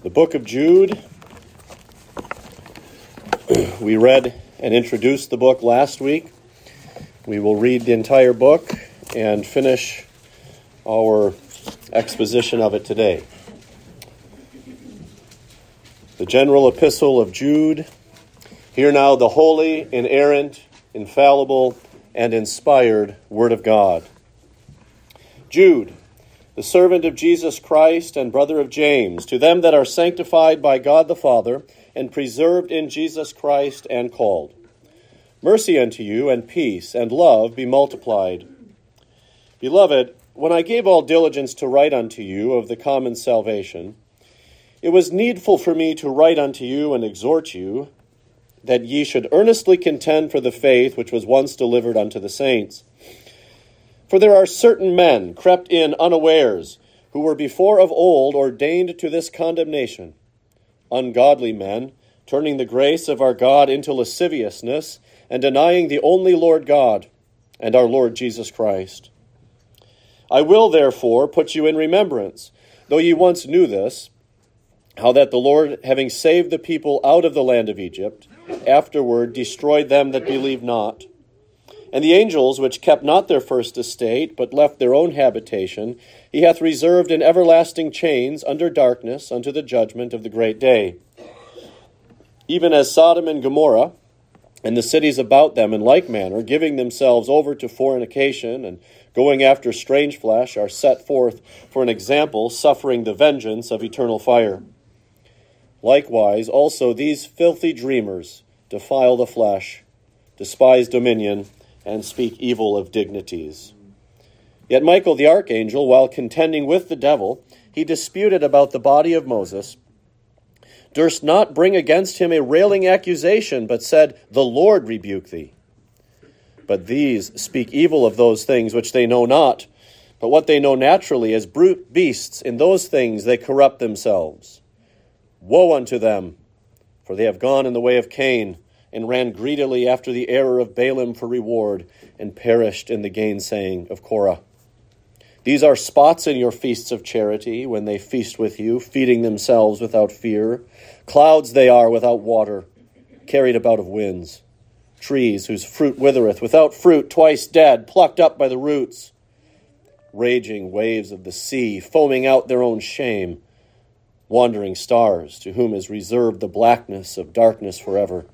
The book of Jude. We read and introduced the book last week. We will read the entire book and finish our exposition of it today. The general epistle of Jude. Hear now the holy, inerrant, infallible, and inspired Word of God. Jude the servant of Jesus Christ and brother of James, to them that are sanctified by God the Father and preserved in Jesus Christ and called. Mercy unto you, and peace, and love be multiplied. Beloved, when I gave all diligence to write unto you of the common salvation, it was needful for me to write unto you and exhort you that ye should earnestly contend for the faith which was once delivered unto the saints. For there are certain men crept in unawares, who were before of old ordained to this condemnation. Ungodly men, turning the grace of our God into lasciviousness, and denying the only Lord God and our Lord Jesus Christ. I will therefore put you in remembrance, though ye once knew this, how that the Lord, having saved the people out of the land of Egypt, afterward destroyed them that believed not and the angels which kept not their first estate, but left their own habitation, he hath reserved in everlasting chains under darkness unto the judgment of the great day. Even as Sodom and Gomorrah, and the cities about them in like manner, giving themselves over to fornication and going after strange flesh, are set forth for an example, suffering the vengeance of eternal fire. Likewise, also these filthy dreamers defile the flesh, despise dominion, and speak evil of dignities. Yet Michael the archangel, while contending with the devil, he disputed about the body of Moses, durst not bring against him a railing accusation, but said, The Lord rebuke thee. But these speak evil of those things which they know not, but what they know naturally as brute beasts, in those things they corrupt themselves. Woe unto them, for they have gone in the way of Cain and ran greedily after the error of Balaam for reward, and perished in the gainsaying of Korah. These are spots in your feasts of charity, when they feast with you, feeding themselves without fear. Clouds they are without water, carried about of winds. Trees whose fruit withereth, without fruit, twice dead, plucked up by the roots. Raging waves of the sea, foaming out their own shame. Wandering stars, to whom is reserved the blackness of darkness forever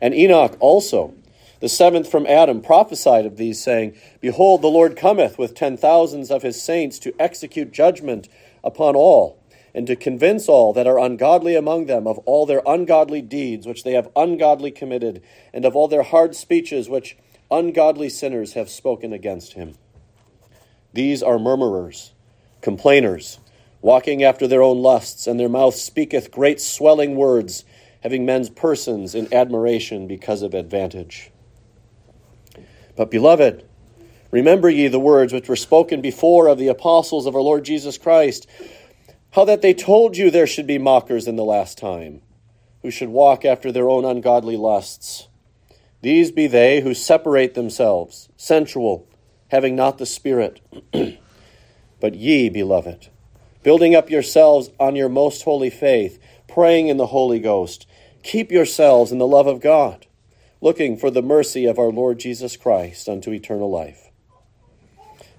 and Enoch also, the seventh from Adam, prophesied of these, saying, Behold, the Lord cometh with ten thousands of his saints to execute judgment upon all, and to convince all that are ungodly among them of all their ungodly deeds which they have ungodly committed, and of all their hard speeches which ungodly sinners have spoken against him. These are murmurers, complainers, walking after their own lusts, and their mouth speaketh great swelling words having men's persons in admiration because of advantage. But, beloved, remember ye the words which were spoken before of the apostles of our Lord Jesus Christ, how that they told you there should be mockers in the last time, who should walk after their own ungodly lusts. These be they who separate themselves, sensual, having not the Spirit. but ye, beloved, building up yourselves on your most holy faith, praying in the Holy Ghost, Keep yourselves in the love of God, looking for the mercy of our Lord Jesus Christ unto eternal life.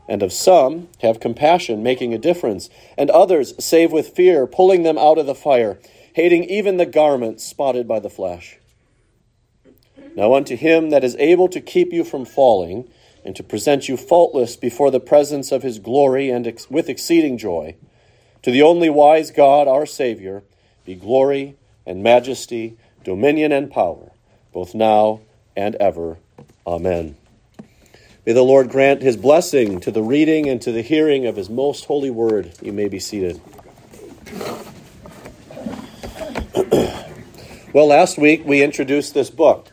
And of some have compassion, making a difference, and others save with fear, pulling them out of the fire, hating even the garment spotted by the flesh. Now unto him that is able to keep you from falling, and to present you faultless before the presence of his glory and ex- with exceeding joy, to the only wise God, our Savior, be glory and majesty, dominion and power, both now and ever. Amen. May the Lord grant his blessing to the reading and to the hearing of his most holy word. You may be seated. well, last week we introduced this book,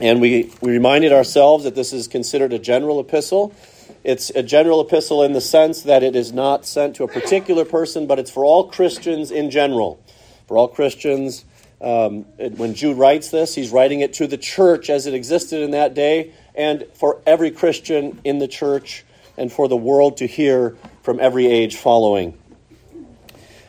and we, we reminded ourselves that this is considered a general epistle. It's a general epistle in the sense that it is not sent to a particular person, but it's for all Christians in general for all Christians. Um, when Jude writes this, he's writing it to the church as it existed in that day, and for every Christian in the church, and for the world to hear from every age following.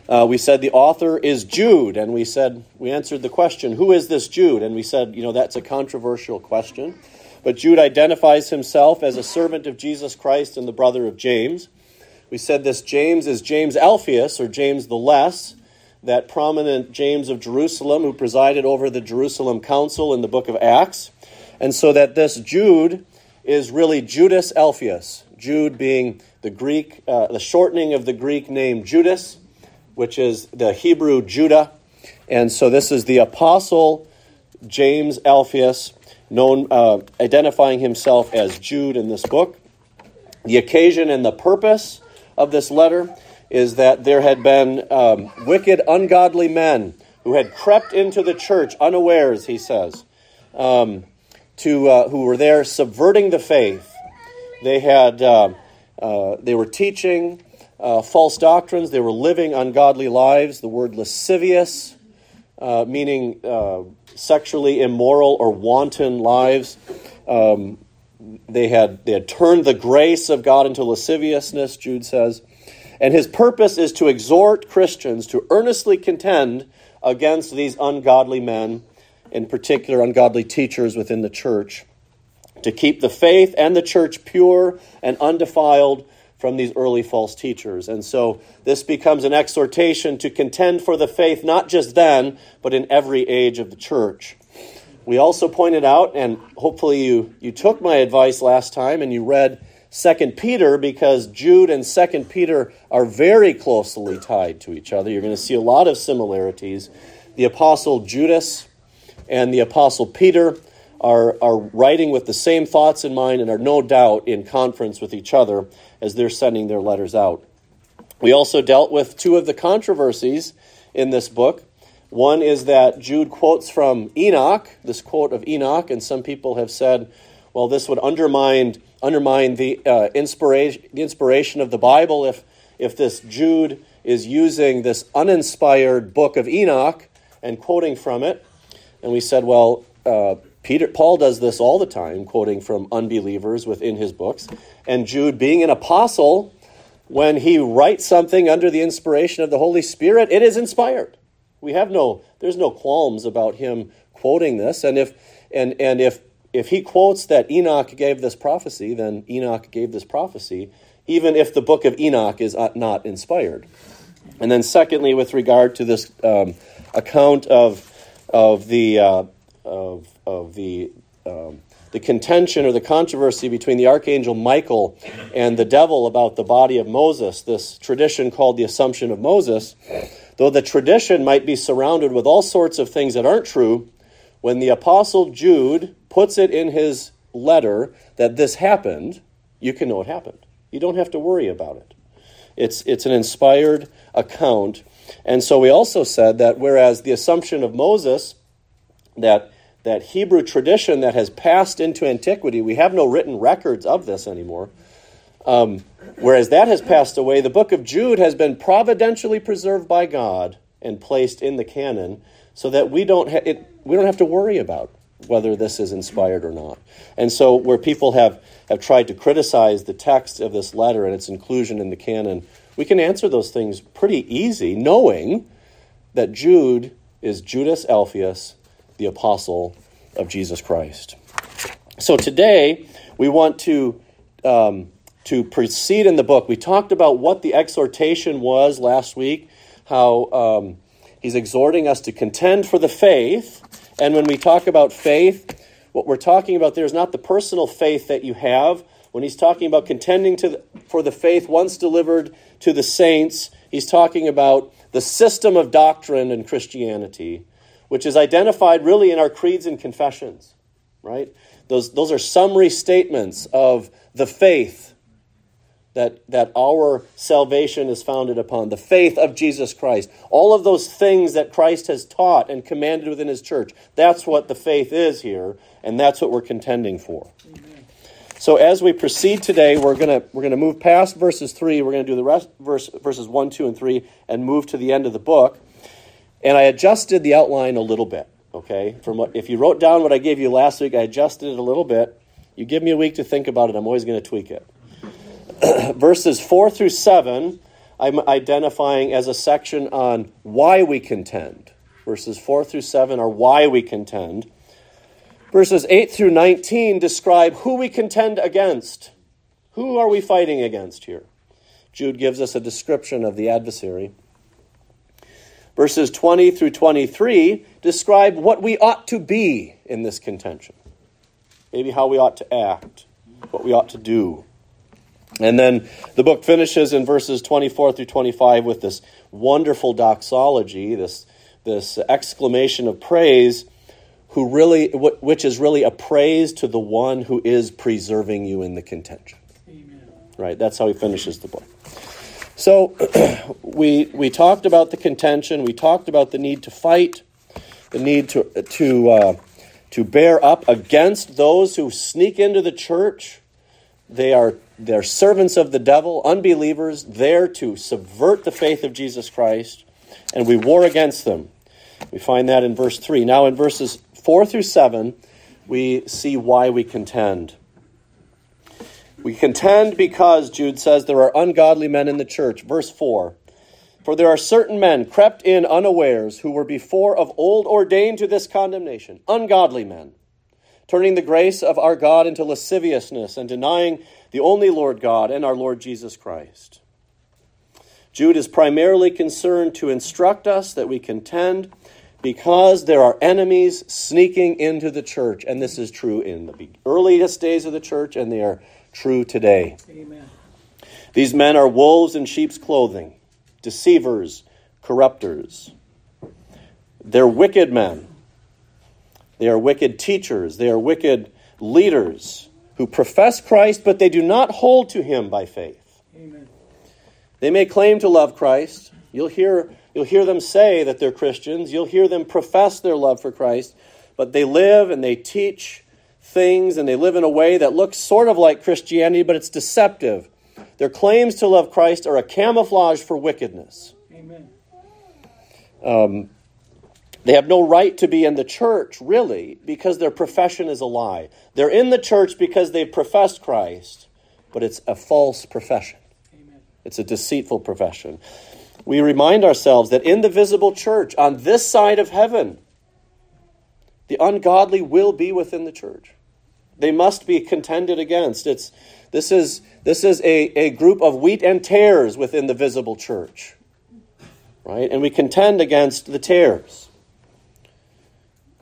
Uh, we said the author is Jude, and we said, we answered the question, who is this Jude? And we said, you know, that's a controversial question. But Jude identifies himself as a servant of Jesus Christ and the brother of James. We said this James is James Alphaeus, or James the Less, that prominent James of Jerusalem who presided over the Jerusalem Council in the book of Acts. And so that this Jude is really Judas Alphaeus, Jude being the Greek, uh, the shortening of the Greek name Judas, which is the Hebrew Judah. And so this is the apostle James Alphaeus, known, uh, identifying himself as Jude in this book. The occasion and the purpose of this letter is that there had been um, wicked, ungodly men who had crept into the church unawares, he says, um, to, uh, who were there subverting the faith. They, had, uh, uh, they were teaching uh, false doctrines, they were living ungodly lives. The word lascivious, uh, meaning uh, sexually immoral or wanton lives. Um, they had, they had turned the grace of God into lasciviousness, Jude says. And his purpose is to exhort Christians to earnestly contend against these ungodly men, in particular, ungodly teachers within the church, to keep the faith and the church pure and undefiled from these early false teachers. And so this becomes an exhortation to contend for the faith, not just then, but in every age of the church. We also pointed out, and hopefully you, you took my advice last time and you read Second Peter because Jude and Second Peter are very closely tied to each other. You're going to see a lot of similarities. The apostle Judas and the apostle Peter are, are writing with the same thoughts in mind and are no doubt in conference with each other as they're sending their letters out. We also dealt with two of the controversies in this book. One is that Jude quotes from Enoch, this quote of Enoch, and some people have said, well, this would undermine undermine the uh, inspiration the inspiration of the Bible if if this Jude is using this uninspired book of Enoch and quoting from it. And we said, well, uh, Peter Paul does this all the time, quoting from unbelievers within his books. And Jude, being an apostle, when he writes something under the inspiration of the Holy Spirit, it is inspired. We have no there's no qualms about him quoting this. And if and and if if he quotes that Enoch gave this prophecy, then Enoch gave this prophecy, even if the book of Enoch is not inspired. And then, secondly, with regard to this um, account of of the uh, of of the um, the contention or the controversy between the archangel Michael and the devil about the body of Moses, this tradition called the Assumption of Moses, though the tradition might be surrounded with all sorts of things that aren't true, when the apostle Jude puts it in his letter that this happened, you can know it happened. You don't have to worry about it. It's, it's an inspired account. And so we also said that whereas the assumption of Moses, that, that Hebrew tradition that has passed into antiquity, we have no written records of this anymore. Um, whereas that has passed away, the book of Jude has been providentially preserved by God and placed in the canon so that we don't, ha- it, we don't have to worry about whether this is inspired or not. And so, where people have, have tried to criticize the text of this letter and its inclusion in the canon, we can answer those things pretty easy, knowing that Jude is Judas Alphaeus, the apostle of Jesus Christ. So today, we want to, um, to proceed in the book. We talked about what the exhortation was last week, how um, he's exhorting us to contend for the faith and when we talk about faith, what we're talking about there is not the personal faith that you have. When he's talking about contending the, for the faith once delivered to the saints, he's talking about the system of doctrine in Christianity, which is identified really in our creeds and confessions, right? Those, those are summary statements of the faith that, that our salvation is founded upon, the faith of Jesus Christ. All of those things that Christ has taught and commanded within his church. That's what the faith is here, and that's what we're contending for. Amen. So as we proceed today, we're going we're gonna move past verses 3. We're going to do the rest, verse, verses 1, 2, and 3, and move to the end of the book. And I adjusted the outline a little bit, okay? From what, if you wrote down what I gave you last week, I adjusted it a little bit. You give me a week to think about it, I'm always going to tweak it. Verses 4 through 7 I'm identifying as a section on why we contend. Verses 4 through 7 are why we contend. Verses 8 through 19 describe who we contend against. Who are we fighting against here? Jude gives us a description of the adversary. Verses 20 through 23 describe what we ought to be in this contention. Maybe how we ought to act, what we ought to do. And then the book finishes in verses 24 through 25 with this wonderful doxology, this, this exclamation of praise, who really, which is really a praise to the one who is preserving you in the contention. Amen. Right? That's how he finishes the book. So we, we talked about the contention, we talked about the need to fight, the need to, to, uh, to bear up against those who sneak into the church. They are they're servants of the devil, unbelievers, there to subvert the faith of Jesus Christ, and we war against them. We find that in verse 3. Now, in verses 4 through 7, we see why we contend. We contend because, Jude says, there are ungodly men in the church. Verse 4 For there are certain men crept in unawares who were before of old ordained to this condemnation, ungodly men, turning the grace of our God into lasciviousness and denying the only Lord God and our Lord Jesus Christ. Jude is primarily concerned to instruct us that we contend because there are enemies sneaking into the church, and this is true in the earliest days of the church, and they are true today. Amen. These men are wolves in sheep's clothing, deceivers, corrupters. They're wicked men. They are wicked teachers. They are wicked leaders who profess Christ, but they do not hold to him by faith. Amen. They may claim to love Christ. You'll hear, you'll hear them say that they're Christians. You'll hear them profess their love for Christ, but they live and they teach things and they live in a way that looks sort of like Christianity, but it's deceptive. Their claims to love Christ are a camouflage for wickedness. Amen. Um, they have no right to be in the church, really, because their profession is a lie. They're in the church because they've professed Christ, but it's a false profession. Amen. It's a deceitful profession. We remind ourselves that in the visible church, on this side of heaven, the ungodly will be within the church. They must be contended against. It's, this is, this is a, a group of wheat and tares within the visible church. Right? And we contend against the tares.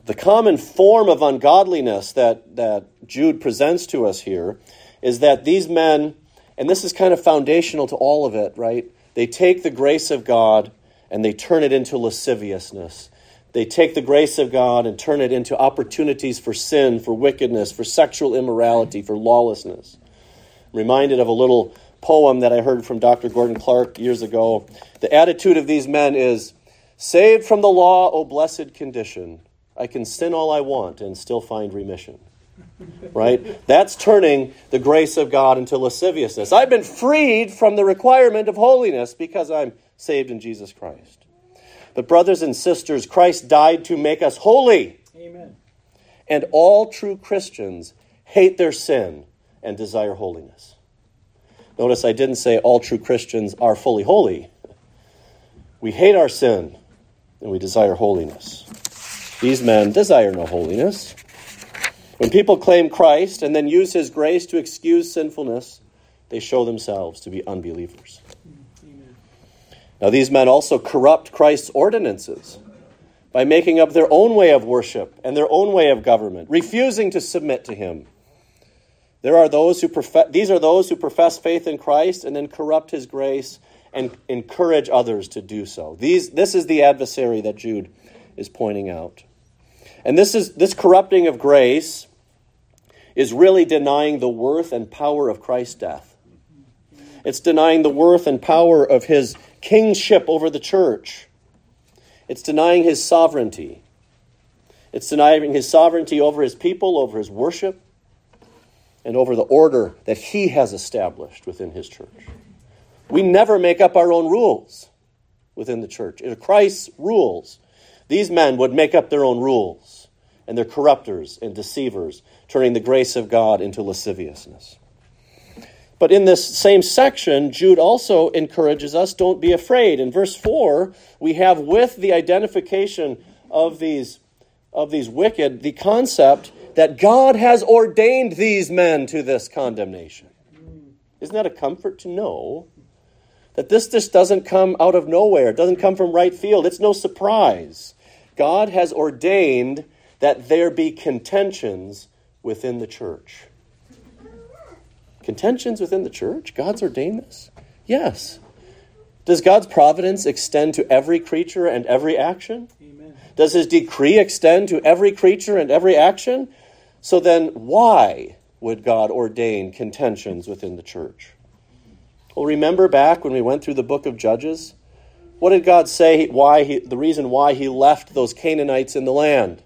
The common form of ungodliness that, that Jude presents to us here is that these men, and this is kind of foundational to all of it, right? They take the grace of God and they turn it into lasciviousness. They take the grace of God and turn it into opportunities for sin, for wickedness, for sexual immorality, for lawlessness. I'm reminded of a little poem that I heard from Dr. Gordon Clark years ago. The attitude of these men is saved from the law, O blessed condition. I can sin all I want and still find remission. Right? That's turning the grace of God into lasciviousness. I've been freed from the requirement of holiness because I'm saved in Jesus Christ. But, brothers and sisters, Christ died to make us holy. Amen. And all true Christians hate their sin and desire holiness. Notice I didn't say all true Christians are fully holy. We hate our sin and we desire holiness. These men desire no holiness. When people claim Christ and then use his grace to excuse sinfulness, they show themselves to be unbelievers. Now, these men also corrupt Christ's ordinances by making up their own way of worship and their own way of government, refusing to submit to him. There are those who profess, these are those who profess faith in Christ and then corrupt his grace and encourage others to do so. These, this is the adversary that Jude is pointing out. And this is this corrupting of grace is really denying the worth and power of Christ's death. It's denying the worth and power of his kingship over the church. It's denying his sovereignty. It's denying his sovereignty over his people, over his worship, and over the order that he has established within his church. We never make up our own rules within the church. It Christ's rules. These men would make up their own rules, and they're corrupters and deceivers, turning the grace of God into lasciviousness. But in this same section, Jude also encourages us don't be afraid. In verse 4, we have with the identification of these, of these wicked the concept that God has ordained these men to this condemnation. Isn't that a comfort to know that this just doesn't come out of nowhere? It doesn't come from right field. It's no surprise. God has ordained that there be contentions within the church. Contentions within the church? God's ordained this? Yes. Does God's providence extend to every creature and every action? Amen. Does his decree extend to every creature and every action? So then, why would God ordain contentions within the church? Well, remember back when we went through the book of Judges? What did God say why he, the reason why he left those Canaanites in the land?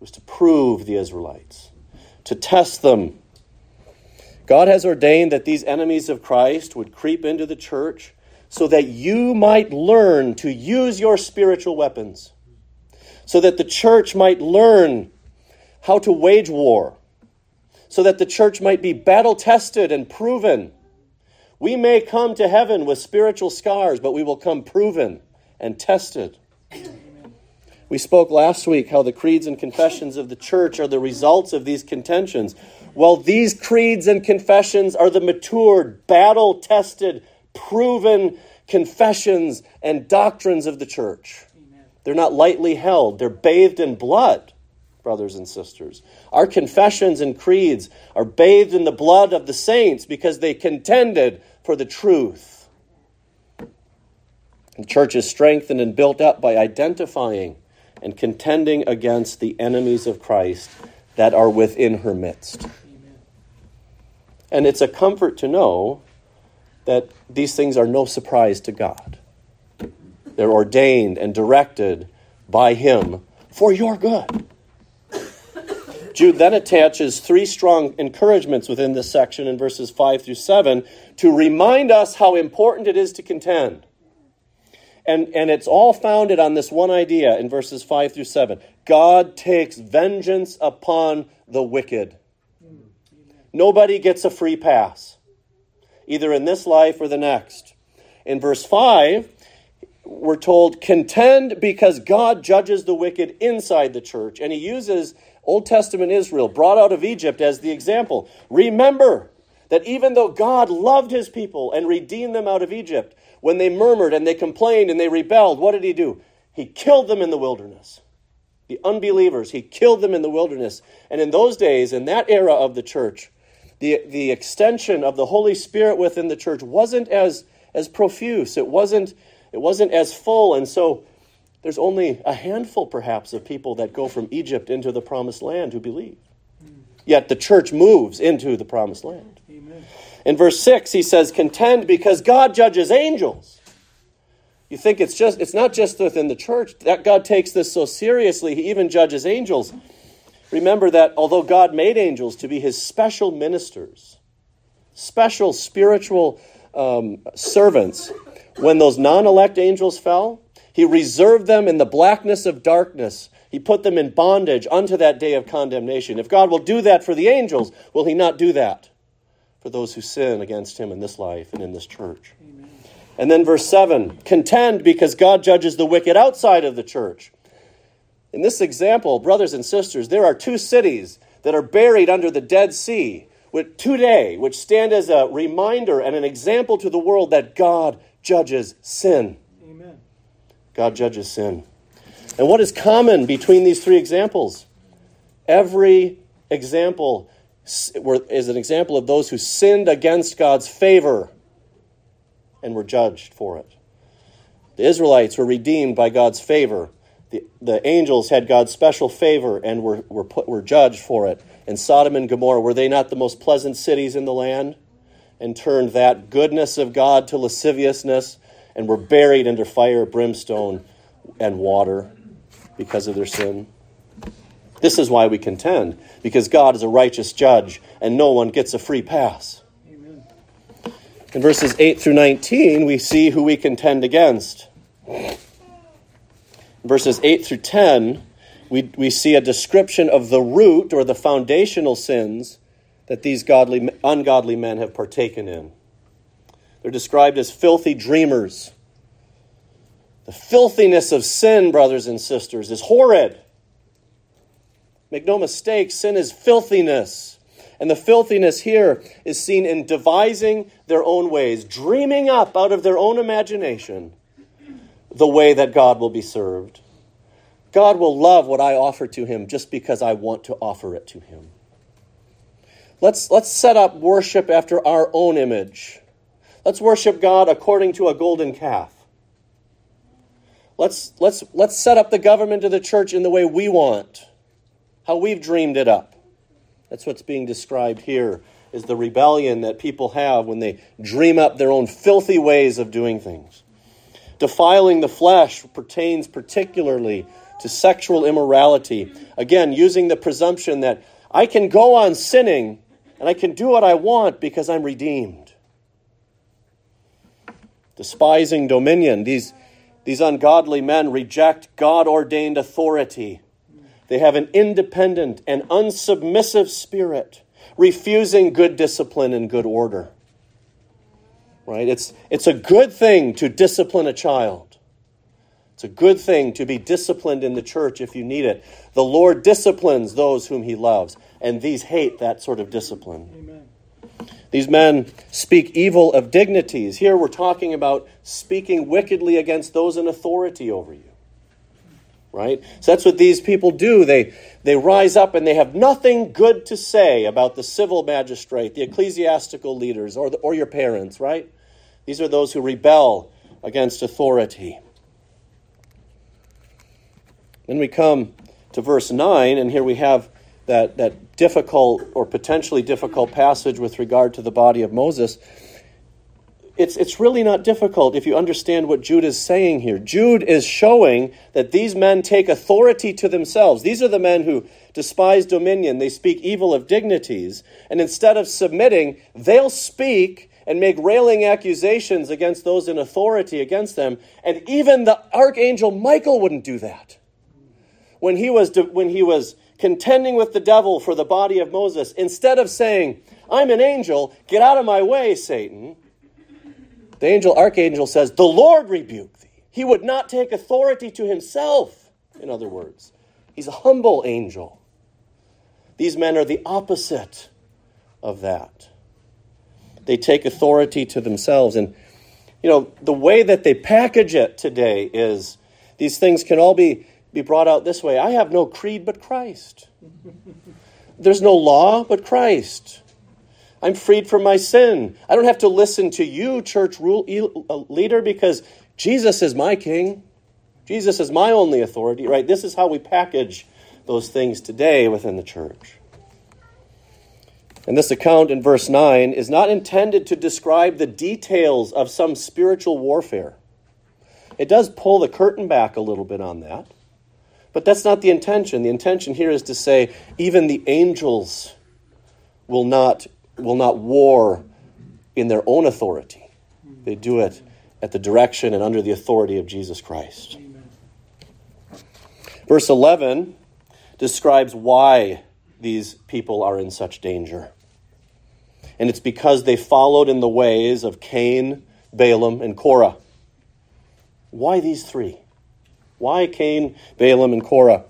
Was to prove the Israelites, to test them, God has ordained that these enemies of Christ would creep into the church so that you might learn to use your spiritual weapons, so that the church might learn how to wage war, so that the church might be battle tested and proven. We may come to heaven with spiritual scars, but we will come proven and tested. We spoke last week how the creeds and confessions of the church are the results of these contentions. Well, these creeds and confessions are the matured, battle tested, proven confessions and doctrines of the church. They're not lightly held, they're bathed in blood, brothers and sisters. Our confessions and creeds are bathed in the blood of the saints because they contended for the truth. The church is strengthened and built up by identifying and contending against the enemies of Christ that are within her midst. And it's a comfort to know that these things are no surprise to God. They're ordained and directed by Him for your good. Jude then attaches three strong encouragements within this section in verses 5 through 7 to remind us how important it is to contend. And, and it's all founded on this one idea in verses 5 through 7. God takes vengeance upon the wicked. Nobody gets a free pass, either in this life or the next. In verse 5, we're told, contend because God judges the wicked inside the church. And he uses Old Testament Israel, brought out of Egypt, as the example. Remember that even though God loved his people and redeemed them out of Egypt, when they murmured and they complained and they rebelled, what did he do? He killed them in the wilderness. The unbelievers, he killed them in the wilderness. And in those days, in that era of the church, the, the extension of the Holy Spirit within the church wasn't as, as profuse. It wasn't, it wasn't as full. And so there's only a handful, perhaps, of people that go from Egypt into the promised land who believe. Yet the church moves into the promised land. In verse 6, he says, Contend because God judges angels. You think it's just it's not just within the church that God takes this so seriously, he even judges angels. Remember that although God made angels to be his special ministers, special spiritual um, servants, when those non elect angels fell, he reserved them in the blackness of darkness. He put them in bondage unto that day of condemnation. If God will do that for the angels, will he not do that for those who sin against him in this life and in this church? Amen. And then verse 7 contend because God judges the wicked outside of the church. In this example, brothers and sisters, there are two cities that are buried under the Dead Sea which today, which stand as a reminder and an example to the world that God judges sin. Amen. God judges sin. And what is common between these three examples? Every example is an example of those who sinned against God's favor and were judged for it. The Israelites were redeemed by God's favor the, the angels had God's special favor and were, were, put, were judged for it. And Sodom and Gomorrah, were they not the most pleasant cities in the land? And turned that goodness of God to lasciviousness and were buried under fire, brimstone, and water because of their sin. This is why we contend, because God is a righteous judge and no one gets a free pass. Amen. In verses 8 through 19, we see who we contend against verses 8 through 10, we, we see a description of the root or the foundational sins that these godly, ungodly men have partaken in. They're described as filthy dreamers. The filthiness of sin, brothers and sisters, is horrid. Make no mistake, sin is filthiness. And the filthiness here is seen in devising their own ways, dreaming up out of their own imagination the way that God will be served. God will love what I offer to him just because I want to offer it to him. Let's, let's set up worship after our own image. Let's worship God according to a golden calf. Let's, let's, let's set up the government of the church in the way we want, how we've dreamed it up. That's what's being described here is the rebellion that people have when they dream up their own filthy ways of doing things. Defiling the flesh pertains particularly to sexual immorality. Again, using the presumption that I can go on sinning and I can do what I want because I'm redeemed. Despising dominion. These, these ungodly men reject God ordained authority. They have an independent and unsubmissive spirit, refusing good discipline and good order. Right? It's, it's a good thing to discipline a child. It's a good thing to be disciplined in the church if you need it. The Lord disciplines those whom he loves, and these hate that sort of discipline. Amen. These men speak evil of dignities. Here we're talking about speaking wickedly against those in authority over you. Right? So that's what these people do. They, they rise up and they have nothing good to say about the civil magistrate, the ecclesiastical leaders, or, the, or your parents, right? These are those who rebel against authority. Then we come to verse 9, and here we have that, that difficult or potentially difficult passage with regard to the body of Moses. It's, it's really not difficult if you understand what Jude is saying here. Jude is showing that these men take authority to themselves. These are the men who despise dominion, they speak evil of dignities, and instead of submitting, they'll speak and make railing accusations against those in authority against them. And even the archangel Michael wouldn't do that when he was, when he was contending with the devil for the body of Moses, instead of saying, I'm an angel, get out of my way, Satan, the angel, archangel says, The Lord rebuke thee. He would not take authority to himself, in other words. He's a humble angel. These men are the opposite of that. They take authority to themselves. And, you know, the way that they package it today is these things can all be be brought out this way I have no creed but Christ. There's no law but Christ. I'm freed from my sin. I don't have to listen to you, church rule, uh, leader, because Jesus is my king. Jesus is my only authority, right? This is how we package those things today within the church. And this account in verse 9 is not intended to describe the details of some spiritual warfare. It does pull the curtain back a little bit on that. But that's not the intention. The intention here is to say even the angels will not, will not war in their own authority. They do it at the direction and under the authority of Jesus Christ. Verse 11 describes why these people are in such danger. And it's because they followed in the ways of Cain, Balaam, and Korah. Why these three? Why Cain, Balaam, and Korah?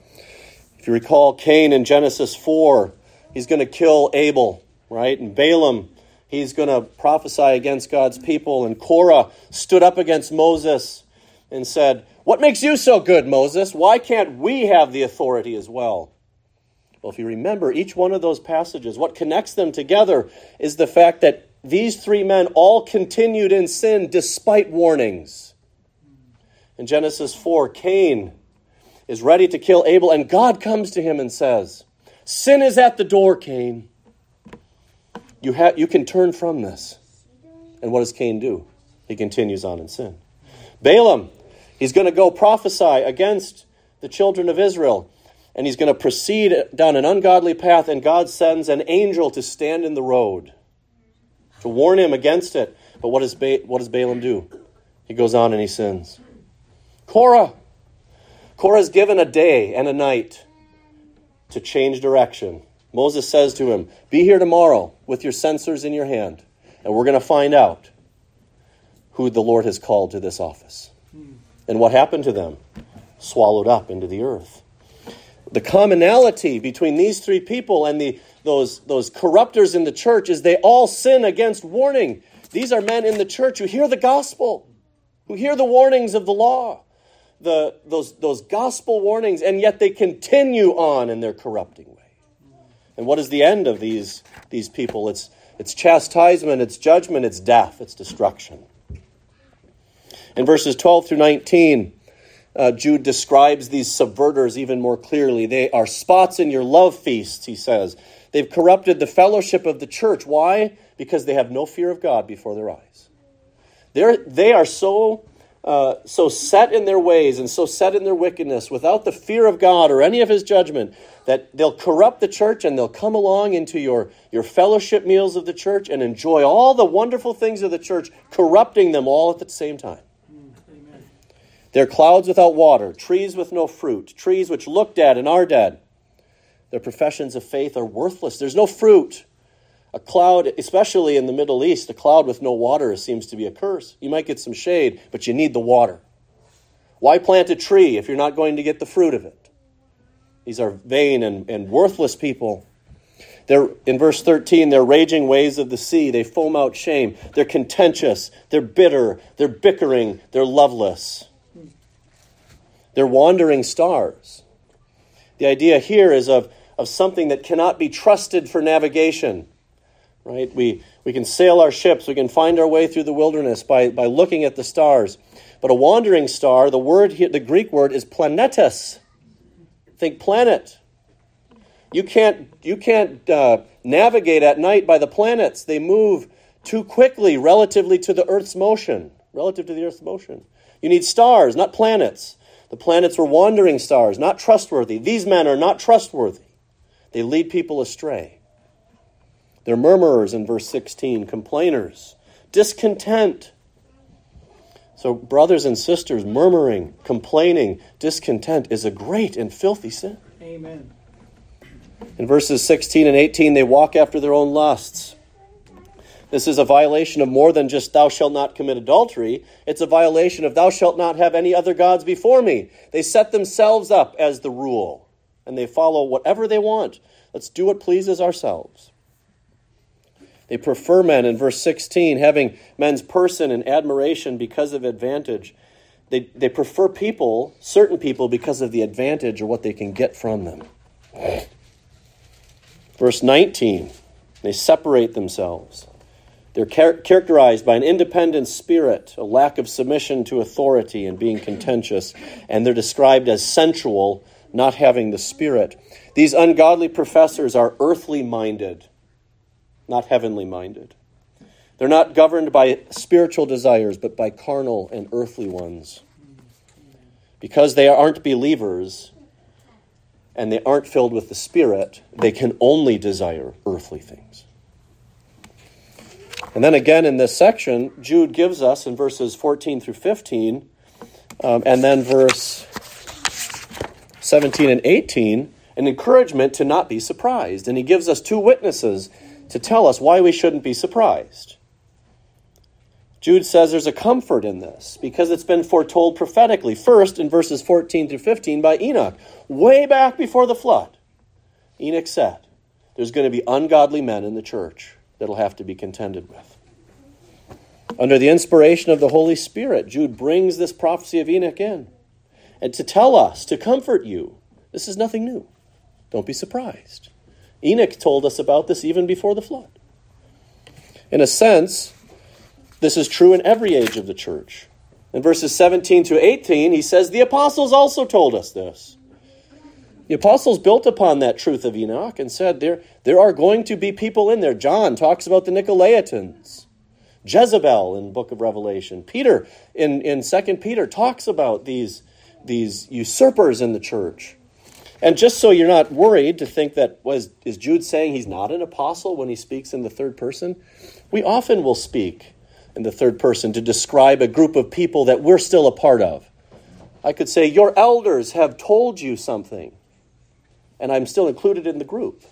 If you recall, Cain in Genesis 4, he's going to kill Abel, right? And Balaam, he's going to prophesy against God's people. And Korah stood up against Moses and said, What makes you so good, Moses? Why can't we have the authority as well? Well, if you remember each one of those passages, what connects them together is the fact that these three men all continued in sin despite warnings. In Genesis 4, Cain is ready to kill Abel, and God comes to him and says, Sin is at the door, Cain. You, ha- you can turn from this. And what does Cain do? He continues on in sin. Balaam, he's going to go prophesy against the children of Israel, and he's going to proceed down an ungodly path, and God sends an angel to stand in the road to warn him against it. But what does, ba- what does Balaam do? He goes on and he sins. Korah. Korah's given a day and a night to change direction. Moses says to him, Be here tomorrow with your censers in your hand, and we're going to find out who the Lord has called to this office. Hmm. And what happened to them? Swallowed up into the earth. The commonality between these three people and the, those, those corruptors in the church is they all sin against warning. These are men in the church who hear the gospel, who hear the warnings of the law, the, those, those gospel warnings, and yet they continue on in their corrupting way. And what is the end of these, these people? It's, it's chastisement, it's judgment, it's death, it's destruction. In verses 12 through 19, uh, Jude describes these subverters even more clearly. They are spots in your love feasts, he says. They've corrupted the fellowship of the church. Why? Because they have no fear of God before their eyes. They're, they are so, uh, so set in their ways and so set in their wickedness without the fear of God or any of his judgment that they'll corrupt the church and they'll come along into your, your fellowship meals of the church and enjoy all the wonderful things of the church, corrupting them all at the same time. They're clouds without water, trees with no fruit, trees which look dead and are dead. Their professions of faith are worthless. There's no fruit. A cloud, especially in the Middle East, a cloud with no water seems to be a curse. You might get some shade, but you need the water. Why plant a tree if you're not going to get the fruit of it? These are vain and, and worthless people. They're, in verse 13, they're raging waves of the sea. They foam out shame. They're contentious. They're bitter. They're bickering. They're loveless. They're wandering stars. The idea here is of, of something that cannot be trusted for navigation. Right? We, we can sail our ships, we can find our way through the wilderness by, by looking at the stars. But a wandering star, the word the Greek word is planetus. Think planet. You can't, you can't uh, navigate at night by the planets. They move too quickly relatively to the Earth's motion. Relative to the Earth's motion. You need stars, not planets. The planets were wandering stars, not trustworthy. These men are not trustworthy. They lead people astray. They're murmurers in verse 16, complainers, discontent. So, brothers and sisters, murmuring, complaining, discontent is a great and filthy sin. Amen. In verses 16 and 18, they walk after their own lusts. This is a violation of more than just thou shalt not commit adultery. It's a violation of thou shalt not have any other gods before me. They set themselves up as the rule and they follow whatever they want. Let's do what pleases ourselves. They prefer men in verse 16, having men's person and admiration because of advantage. They, they prefer people, certain people, because of the advantage or what they can get from them. Verse 19, they separate themselves. They're char- characterized by an independent spirit, a lack of submission to authority, and being contentious. And they're described as sensual, not having the spirit. These ungodly professors are earthly minded, not heavenly minded. They're not governed by spiritual desires, but by carnal and earthly ones. Because they aren't believers and they aren't filled with the Spirit, they can only desire earthly things. And then again in this section, Jude gives us in verses 14 through 15, um, and then verse 17 and 18, an encouragement to not be surprised. And he gives us two witnesses to tell us why we shouldn't be surprised. Jude says there's a comfort in this because it's been foretold prophetically. First, in verses 14 through 15, by Enoch, way back before the flood. Enoch said, There's going to be ungodly men in the church that'll have to be contended with. Under the inspiration of the Holy Spirit, Jude brings this prophecy of Enoch in and to tell us, to comfort you. This is nothing new. Don't be surprised. Enoch told us about this even before the flood. In a sense, this is true in every age of the church. In verses 17 to 18, he says, The apostles also told us this. The apostles built upon that truth of Enoch and said there, there are going to be people in there. John talks about the Nicolaitans. Jezebel in book of Revelation. Peter in, in 2 Peter talks about these, these usurpers in the church. And just so you're not worried to think that was is Jude saying he's not an apostle when he speaks in the third person? We often will speak in the third person to describe a group of people that we're still a part of. I could say, Your elders have told you something and I'm still included in the group.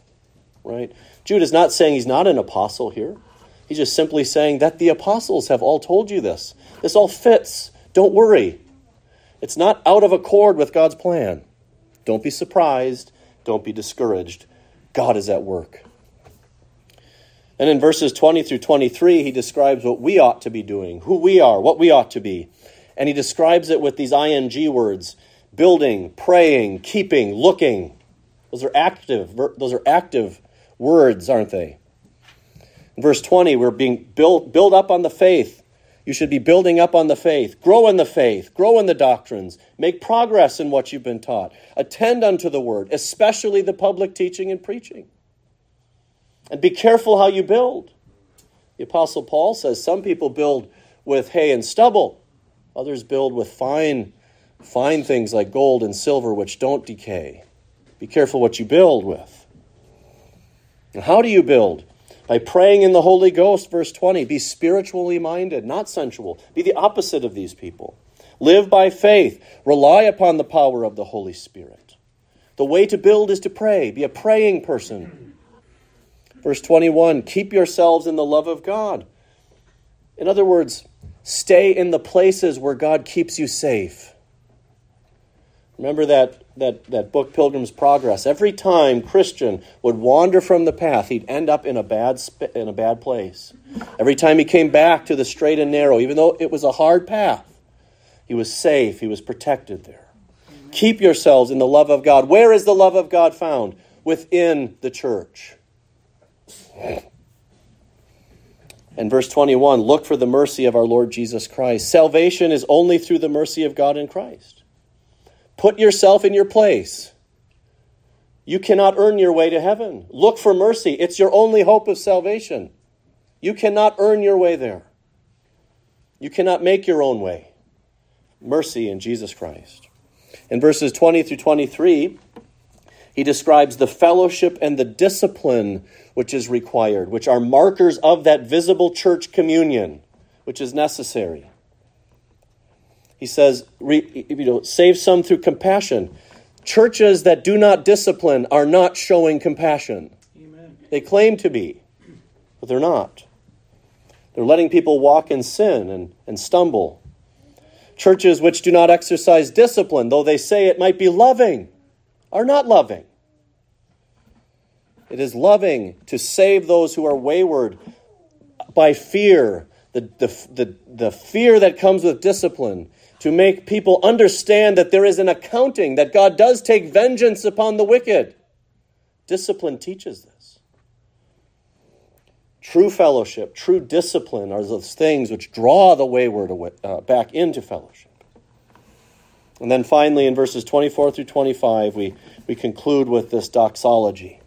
right? Jude is not saying he's not an apostle here. He's just simply saying that the apostles have all told you this. This all fits. Don't worry. It's not out of accord with God's plan. Don't be surprised. Don't be discouraged. God is at work. And in verses 20 through 23, he describes what we ought to be doing, who we are, what we ought to be. And he describes it with these ing words building, praying, keeping, looking. Those are active, those are active words, aren't they? In verse 20, we're being built, build up on the faith. You should be building up on the faith. Grow in the faith. Grow in the doctrines. Make progress in what you've been taught. Attend unto the word, especially the public teaching and preaching. And be careful how you build. The Apostle Paul says some people build with hay and stubble, others build with fine, fine things like gold and silver, which don't decay. Be careful what you build with. How do you build? By praying in the Holy Ghost, verse 20. Be spiritually minded, not sensual. Be the opposite of these people. Live by faith. Rely upon the power of the Holy Spirit. The way to build is to pray. Be a praying person. Verse 21 Keep yourselves in the love of God. In other words, stay in the places where God keeps you safe. Remember that that, that book, Pilgrim's Progress. Every time Christian would wander from the path, he'd end up in a bad in a bad place. Every time he came back to the straight and narrow, even though it was a hard path, he was safe. He was protected there. Keep yourselves in the love of God. Where is the love of God found? Within the church. And verse 21 look for the mercy of our Lord Jesus Christ. Salvation is only through the mercy of God in Christ. Put yourself in your place. You cannot earn your way to heaven. Look for mercy. It's your only hope of salvation. You cannot earn your way there. You cannot make your own way. Mercy in Jesus Christ. In verses 20 through 23, he describes the fellowship and the discipline which is required, which are markers of that visible church communion, which is necessary. He says, you know, save some through compassion. Churches that do not discipline are not showing compassion. Amen. They claim to be, but they're not. They're letting people walk in sin and, and stumble. Churches which do not exercise discipline, though they say it might be loving, are not loving. It is loving to save those who are wayward by fear, the, the, the, the fear that comes with discipline, to make people understand that there is an accounting, that God does take vengeance upon the wicked. Discipline teaches this. True fellowship, true discipline are those things which draw the wayward uh, back into fellowship. And then finally, in verses 24 through 25, we, we conclude with this doxology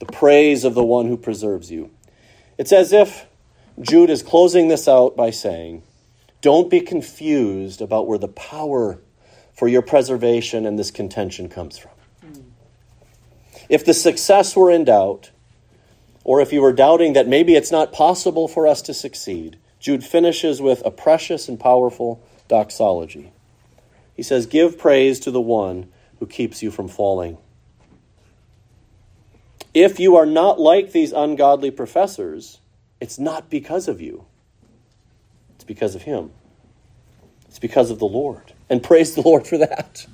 the praise of the one who preserves you. It's as if Jude is closing this out by saying, don't be confused about where the power for your preservation and this contention comes from. If the success were in doubt, or if you were doubting that maybe it's not possible for us to succeed, Jude finishes with a precious and powerful doxology. He says, Give praise to the one who keeps you from falling. If you are not like these ungodly professors, it's not because of you. It's because of Him. It's because of the Lord. And praise the Lord for that.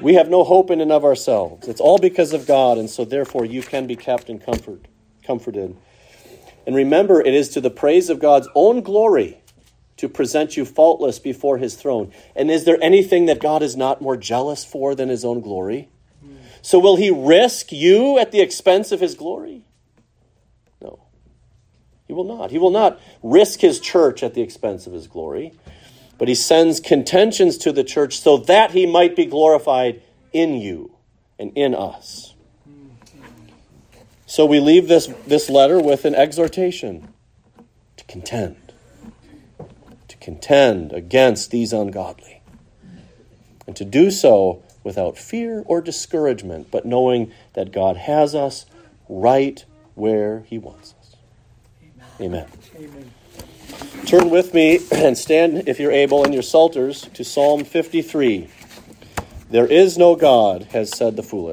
We have no hope in and of ourselves. It's all because of God, and so therefore you can be kept and comfort, comforted. And remember, it is to the praise of God's own glory to present you faultless before his throne. And is there anything that God is not more jealous for than his own glory? So will he risk you at the expense of his glory? He will not. He will not risk his church at the expense of his glory, but he sends contentions to the church so that he might be glorified in you and in us. So we leave this, this letter with an exhortation to contend, to contend against these ungodly, and to do so without fear or discouragement, but knowing that God has us right where he wants us. Amen. Amen. Turn with me and stand, if you're able, in your Psalters to Psalm 53. There is no God, has said the foolish.